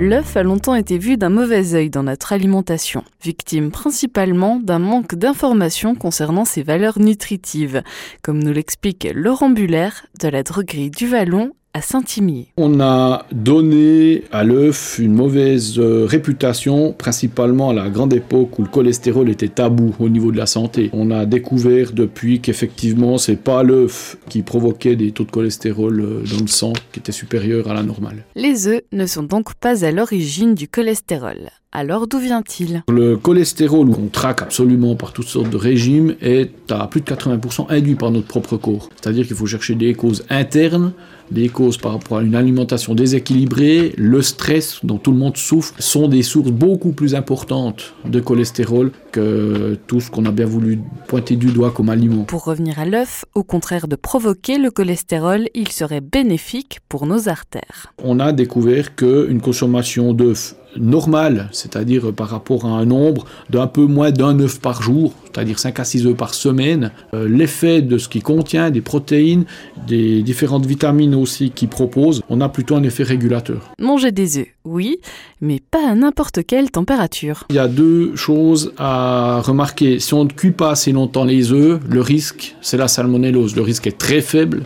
L'œuf a longtemps été vu d'un mauvais œil dans notre alimentation, victime principalement d'un manque d'informations concernant ses valeurs nutritives, comme nous l'explique Laurent Buller de la droguerie du Vallon à Saint-Imier. On a donné à l'œuf une mauvaise euh, réputation, principalement à la grande époque où le cholestérol était tabou au niveau de la santé. On a découvert depuis qu'effectivement c'est pas l'œuf qui provoquait des taux de cholestérol euh, dans le sang qui étaient supérieurs à la normale. Les œufs ne sont donc pas à l'origine du cholestérol. Alors d'où vient-il? Le cholestérol qu'on traque absolument par toutes sortes de régimes est à plus de 80% induit par notre propre corps. C'est-à-dire qu'il faut chercher des causes internes, des causes par rapport à une alimentation déséquilibrée, le stress dont tout le monde souffre sont des sources beaucoup plus importantes de cholestérol que tout ce qu'on a bien voulu pointer du doigt comme aliment. Pour revenir à l'œuf, au contraire de provoquer le cholestérol, il serait bénéfique pour nos artères. On a découvert qu'une consommation d'œufs normal, c'est-à-dire par rapport à un nombre d'un peu moins d'un œuf par jour, c'est-à-dire 5 à 6 œufs par semaine, euh, l'effet de ce qui contient, des protéines, des différentes vitamines aussi qu'il propose, on a plutôt un effet régulateur. Manger des œufs, oui, mais pas à n'importe quelle température. Il y a deux choses à remarquer. Si on ne cuit pas assez longtemps les œufs, le risque, c'est la salmonellose. Le risque est très faible,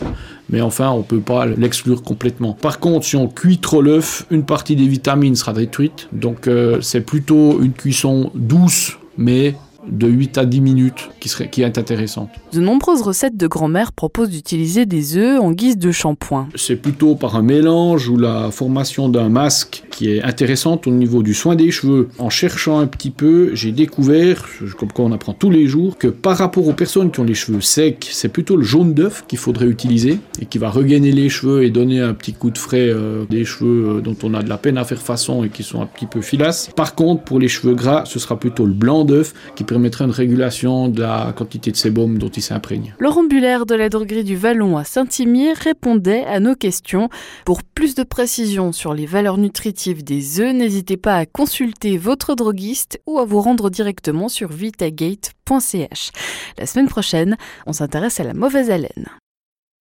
mais enfin, on ne peut pas l'exclure complètement. Par contre, si on cuit trop l'œuf, une partie des vitamines sera détruite. Donc, euh, c'est plutôt une cuisson douce, mais de 8 à 10 minutes qui, serait, qui est intéressante. De nombreuses recettes de grand-mère proposent d'utiliser des œufs en guise de shampoing. C'est plutôt par un mélange ou la formation d'un masque qui est intéressante au niveau du soin des cheveux. En cherchant un petit peu, j'ai découvert, comme quoi on apprend tous les jours, que par rapport aux personnes qui ont les cheveux secs, c'est plutôt le jaune d'œuf qu'il faudrait utiliser et qui va regainer les cheveux et donner un petit coup de frais euh, des cheveux euh, dont on a de la peine à faire façon et qui sont un petit peu filasses. Par contre, pour les cheveux gras, ce sera plutôt le blanc d'œuf qui permettrait une régulation de la quantité de sébum dont il s'imprègne. Laurent Buller de la droguerie du Vallon à Saint-Imier répondait à nos questions. Pour plus de précisions sur les valeurs nutritives des œufs, n'hésitez pas à consulter votre droguiste ou à vous rendre directement sur vitagate.ch. La semaine prochaine, on s'intéresse à la mauvaise haleine.